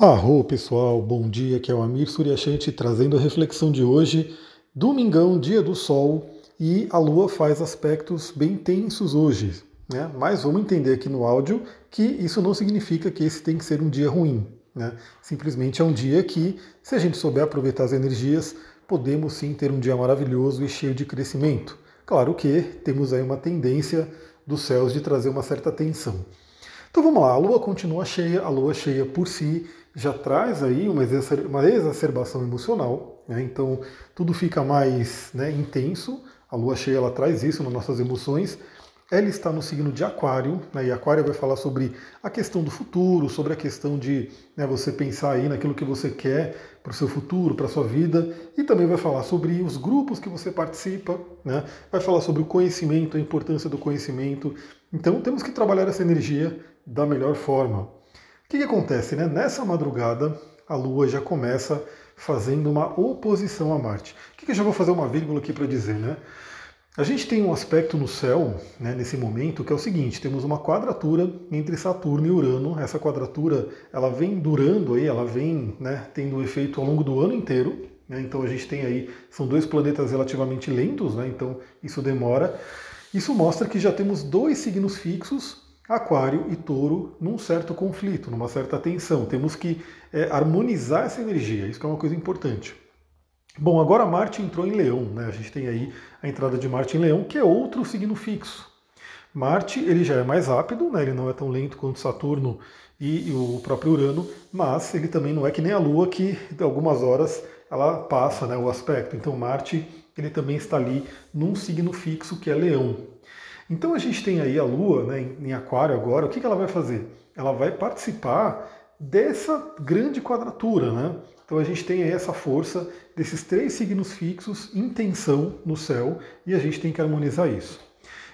Arro pessoal, bom dia, aqui é o Amir Suryashanti trazendo a reflexão de hoje, domingão, dia do sol, e a Lua faz aspectos bem tensos hoje, né? Mas vamos entender aqui no áudio que isso não significa que esse tem que ser um dia ruim, né? Simplesmente é um dia que, se a gente souber aproveitar as energias, podemos sim ter um dia maravilhoso e cheio de crescimento. Claro que temos aí uma tendência dos céus de trazer uma certa tensão. Então vamos lá, a Lua continua cheia, a Lua cheia por si já traz aí uma exacerbação emocional, né? então tudo fica mais né, intenso. A lua cheia ela traz isso nas nossas emoções. Ela está no signo de Aquário, né, e Aquário vai falar sobre a questão do futuro, sobre a questão de né, você pensar aí naquilo que você quer para o seu futuro, para a sua vida, e também vai falar sobre os grupos que você participa, né, vai falar sobre o conhecimento, a importância do conhecimento. Então temos que trabalhar essa energia da melhor forma que, que acontece? Né? Nessa madrugada, a Lua já começa fazendo uma oposição a Marte. O que, que eu já vou fazer uma vírgula aqui para dizer? Né? A gente tem um aspecto no céu, né, nesse momento, que é o seguinte: temos uma quadratura entre Saturno e Urano. Essa quadratura ela vem durando aí, ela vem né, tendo efeito ao longo do ano inteiro. Né, então a gente tem aí, são dois planetas relativamente lentos, né, então isso demora. Isso mostra que já temos dois signos fixos Aquário e Touro num certo conflito, numa certa tensão. Temos que é, harmonizar essa energia, isso é uma coisa importante. Bom, agora Marte entrou em Leão, né? A gente tem aí a entrada de Marte em Leão, que é outro signo fixo. Marte ele já é mais rápido, né? ele não é tão lento quanto Saturno e, e o próprio Urano, mas ele também não é que nem a Lua, que algumas horas ela passa né, o aspecto. Então Marte ele também está ali num signo fixo que é Leão. Então a gente tem aí a Lua né, em Aquário agora, o que, que ela vai fazer? Ela vai participar dessa grande quadratura, né? Então a gente tem aí essa força desses três signos fixos em tensão no céu e a gente tem que harmonizar isso.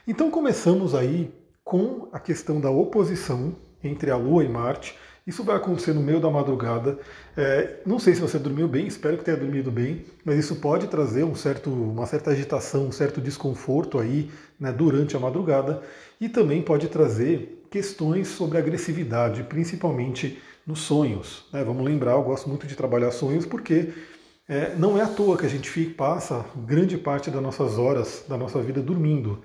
Então começamos aí com a questão da oposição entre a Lua e Marte. Isso vai acontecer no meio da madrugada. É, não sei se você dormiu bem, espero que tenha dormido bem, mas isso pode trazer um certo, uma certa agitação, um certo desconforto aí né, durante a madrugada e também pode trazer questões sobre agressividade, principalmente nos sonhos. Né? Vamos lembrar, eu gosto muito de trabalhar sonhos porque é, não é à toa que a gente passa grande parte das nossas horas da nossa vida dormindo.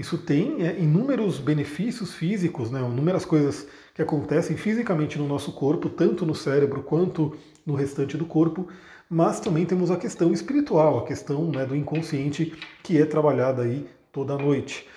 Isso tem é, inúmeros benefícios físicos, né, inúmeras coisas que acontecem fisicamente no nosso corpo, tanto no cérebro quanto no restante do corpo, mas também temos a questão espiritual, a questão né, do inconsciente que é trabalhada aí toda noite.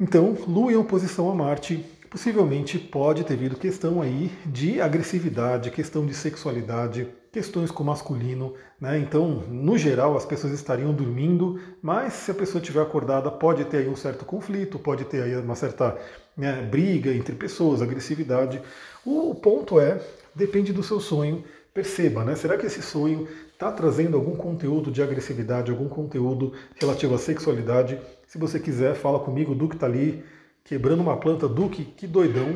Então, Lua em oposição a Marte possivelmente pode ter vindo questão aí de agressividade, questão de sexualidade, questões com o masculino, né? Então, no geral, as pessoas estariam dormindo, mas se a pessoa estiver acordada, pode ter aí um certo conflito, pode ter aí uma certa né, briga entre pessoas, agressividade. O ponto é, depende do seu sonho. Perceba, né? Será que esse sonho está trazendo algum conteúdo de agressividade, algum conteúdo relativo à sexualidade? Se você quiser, fala comigo, Duque está ali, quebrando uma planta. Duque, que doidão.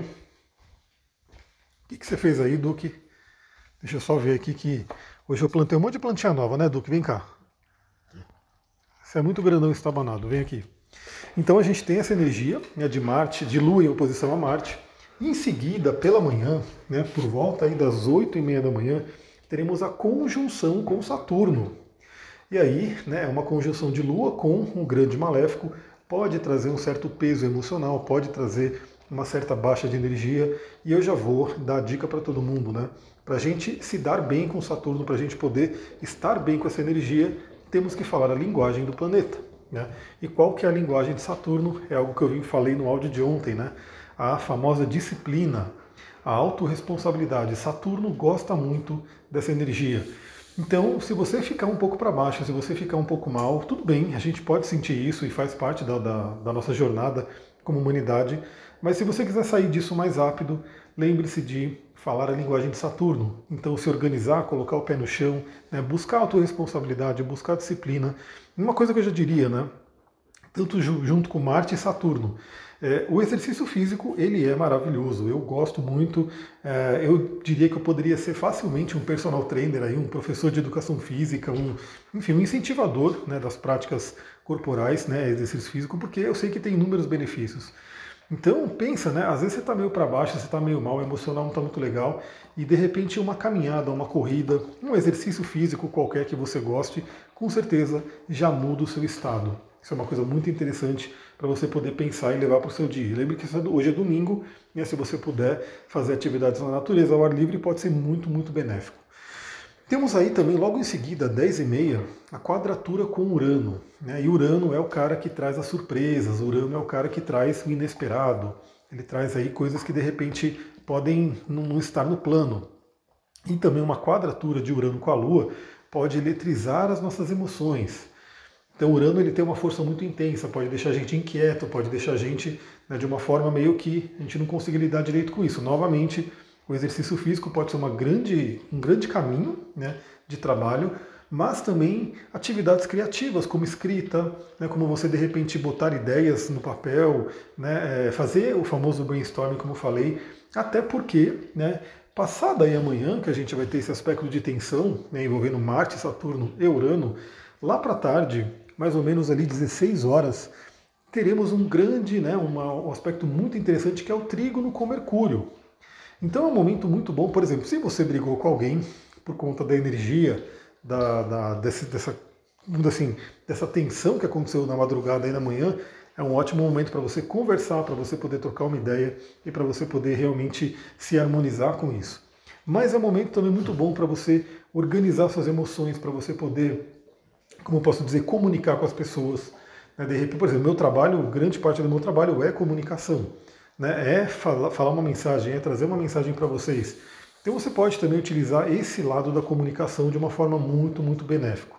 O que, que você fez aí, Duque? Deixa eu só ver aqui que hoje eu plantei um monte de plantinha nova, né, Duque? Vem cá. Você é muito grandão estabanado, vem aqui. Então a gente tem essa energia né, de Marte, de Lua em oposição a Marte. Em seguida, pela manhã, né, por volta aí das 8 e meia da manhã, teremos a conjunção com Saturno. E aí, né, é uma conjunção de Lua com um grande maléfico, pode trazer um certo peso emocional, pode trazer uma certa baixa de energia, e eu já vou dar dica para todo mundo, né? Para a gente se dar bem com Saturno, para a gente poder estar bem com essa energia, temos que falar a linguagem do planeta. Né? E qual que é a linguagem de Saturno? É algo que eu falei no áudio de ontem, né? A famosa disciplina, a autorresponsabilidade. Saturno gosta muito dessa energia. Então, se você ficar um pouco para baixo, se você ficar um pouco mal, tudo bem, a gente pode sentir isso e faz parte da, da, da nossa jornada como humanidade. Mas se você quiser sair disso mais rápido, lembre-se de falar a linguagem de Saturno. Então, se organizar, colocar o pé no chão, né, buscar autorresponsabilidade, buscar disciplina. Uma coisa que eu já diria, né? Tanto junto com Marte e Saturno. É, o exercício físico ele é maravilhoso, eu gosto muito. É, eu diria que eu poderia ser facilmente um personal trainer, aí, um professor de educação física, um, enfim, um incentivador né, das práticas corporais, né, exercício físico, porque eu sei que tem inúmeros benefícios. Então pensa, né? Às vezes você está meio para baixo, você está meio mal, o emocional não está muito legal, e de repente uma caminhada, uma corrida, um exercício físico qualquer que você goste, com certeza já muda o seu estado. Isso é uma coisa muito interessante para você poder pensar e levar para o seu dia. Lembre que hoje é domingo, e se você puder fazer atividades na natureza, ao ar livre, pode ser muito, muito benéfico. Temos aí também, logo em seguida, 10 e meia, a quadratura com Urano. Né? E Urano é o cara que traz as surpresas, Urano é o cara que traz o inesperado. Ele traz aí coisas que de repente podem não estar no plano. E também uma quadratura de Urano com a Lua pode eletrizar as nossas emoções. Então Urano ele tem uma força muito intensa, pode deixar a gente inquieto, pode deixar a gente né, de uma forma meio que a gente não consegue lidar direito com isso. Novamente, o exercício físico pode ser uma grande, um grande caminho né, de trabalho, mas também atividades criativas, como escrita, né, como você de repente botar ideias no papel, né, é, fazer o famoso brainstorming, como eu falei, até porque, né, passada aí amanhã, que a gente vai ter esse aspecto de tensão né, envolvendo Marte, Saturno e Urano, lá para tarde, mais ou menos ali 16 horas, teremos um grande, né, um aspecto muito interessante que é o trígono com Mercúrio. Então é um momento muito bom, por exemplo, se você brigou com alguém por conta da energia, da, da desse, dessa, assim, dessa tensão que aconteceu na madrugada e na manhã, é um ótimo momento para você conversar, para você poder trocar uma ideia e para você poder realmente se harmonizar com isso. Mas é um momento também muito bom para você organizar suas emoções, para você poder, como posso dizer, comunicar com as pessoas. Né? De repente, por exemplo, meu trabalho, grande parte do meu trabalho é comunicação né, é falar, falar uma mensagem, é trazer uma mensagem para vocês. Então você pode também utilizar esse lado da comunicação de uma forma muito, muito benéfica.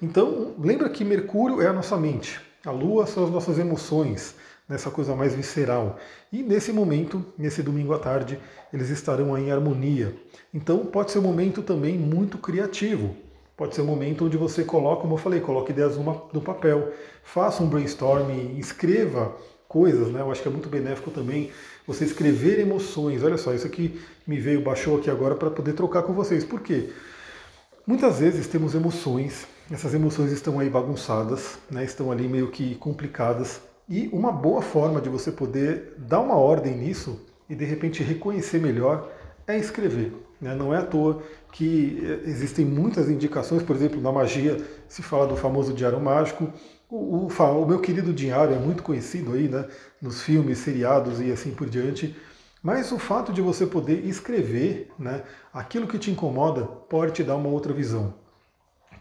Então, lembra que Mercúrio é a nossa mente, a Lua são as nossas emoções, nessa coisa mais visceral. E nesse momento, nesse domingo à tarde, eles estarão aí em harmonia. Então pode ser um momento também muito criativo. Pode ser um momento onde você coloca, como eu falei, coloque ideias no papel, faça um brainstorming, escreva coisas, né? Eu acho que é muito benéfico também você escrever emoções. Olha só, isso aqui me veio, baixou aqui agora para poder trocar com vocês. Por quê? Muitas vezes temos emoções, essas emoções estão aí bagunçadas, né? estão ali meio que complicadas. E uma boa forma de você poder dar uma ordem nisso e de repente reconhecer melhor é escrever. Né? Não é à toa que eh, existem muitas indicações, por exemplo, na magia se fala do famoso diário mágico, o, o, o, meu querido diário é muito conhecido aí, né, nos filmes, seriados e assim por diante. Mas o fato de você poder escrever né, aquilo que te incomoda pode te dar uma outra visão.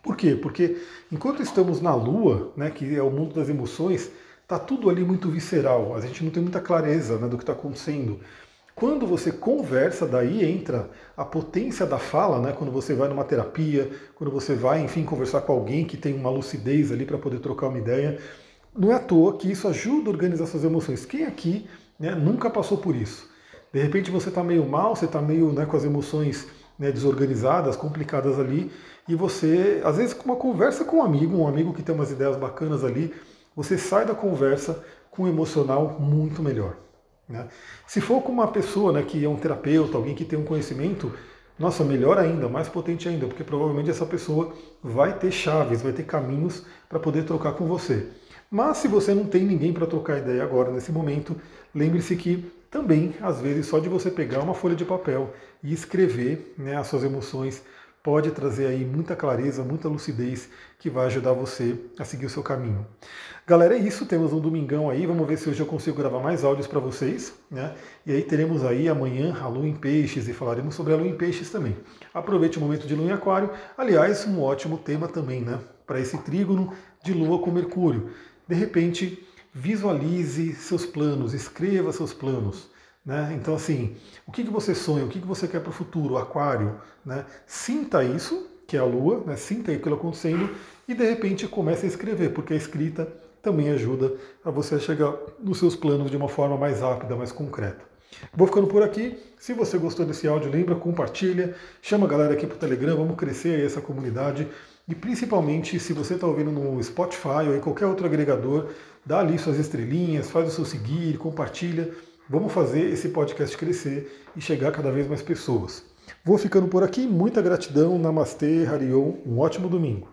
Por quê? Porque enquanto estamos na Lua, né, que é o mundo das emoções, está tudo ali muito visceral. A gente não tem muita clareza né, do que está acontecendo. Quando você conversa, daí entra a potência da fala, né? quando você vai numa terapia, quando você vai, enfim, conversar com alguém que tem uma lucidez ali para poder trocar uma ideia. Não é à toa que isso ajuda a organizar suas emoções. Quem aqui né, nunca passou por isso? De repente você está meio mal, você está meio né, com as emoções né, desorganizadas, complicadas ali, e você, às vezes, com uma conversa com um amigo, um amigo que tem umas ideias bacanas ali, você sai da conversa com um emocional muito melhor. Né? Se for com uma pessoa né, que é um terapeuta, alguém que tem um conhecimento, nossa, melhor ainda, mais potente ainda, porque provavelmente essa pessoa vai ter chaves, vai ter caminhos para poder trocar com você. Mas se você não tem ninguém para trocar ideia agora, nesse momento, lembre-se que também, às vezes, só de você pegar uma folha de papel e escrever né, as suas emoções, pode trazer aí muita clareza, muita lucidez que vai ajudar você a seguir o seu caminho. Galera, é isso, temos um domingão aí, vamos ver se hoje eu consigo gravar mais áudios para vocês, né? E aí teremos aí amanhã a lua em peixes e falaremos sobre a lua em peixes também. Aproveite o momento de lua em aquário, aliás, um ótimo tema também, né? Para esse trígono de lua com Mercúrio. De repente, visualize seus planos, escreva seus planos. Né? Então, assim, o que, que você sonha, o que, que você quer para o futuro, aquário, né? sinta isso, que é a lua, né? sinta aquilo acontecendo e de repente comece a escrever, porque a escrita também ajuda a você chegar nos seus planos de uma forma mais rápida, mais concreta. Vou ficando por aqui. Se você gostou desse áudio, lembra, compartilha, chama a galera aqui para o Telegram, vamos crescer aí essa comunidade. E principalmente, se você está ouvindo no Spotify ou em qualquer outro agregador, dá ali suas estrelinhas, faz o seu seguir, compartilha Vamos fazer esse podcast crescer e chegar a cada vez mais pessoas. Vou ficando por aqui, muita gratidão, Namastê, Harion, um ótimo domingo.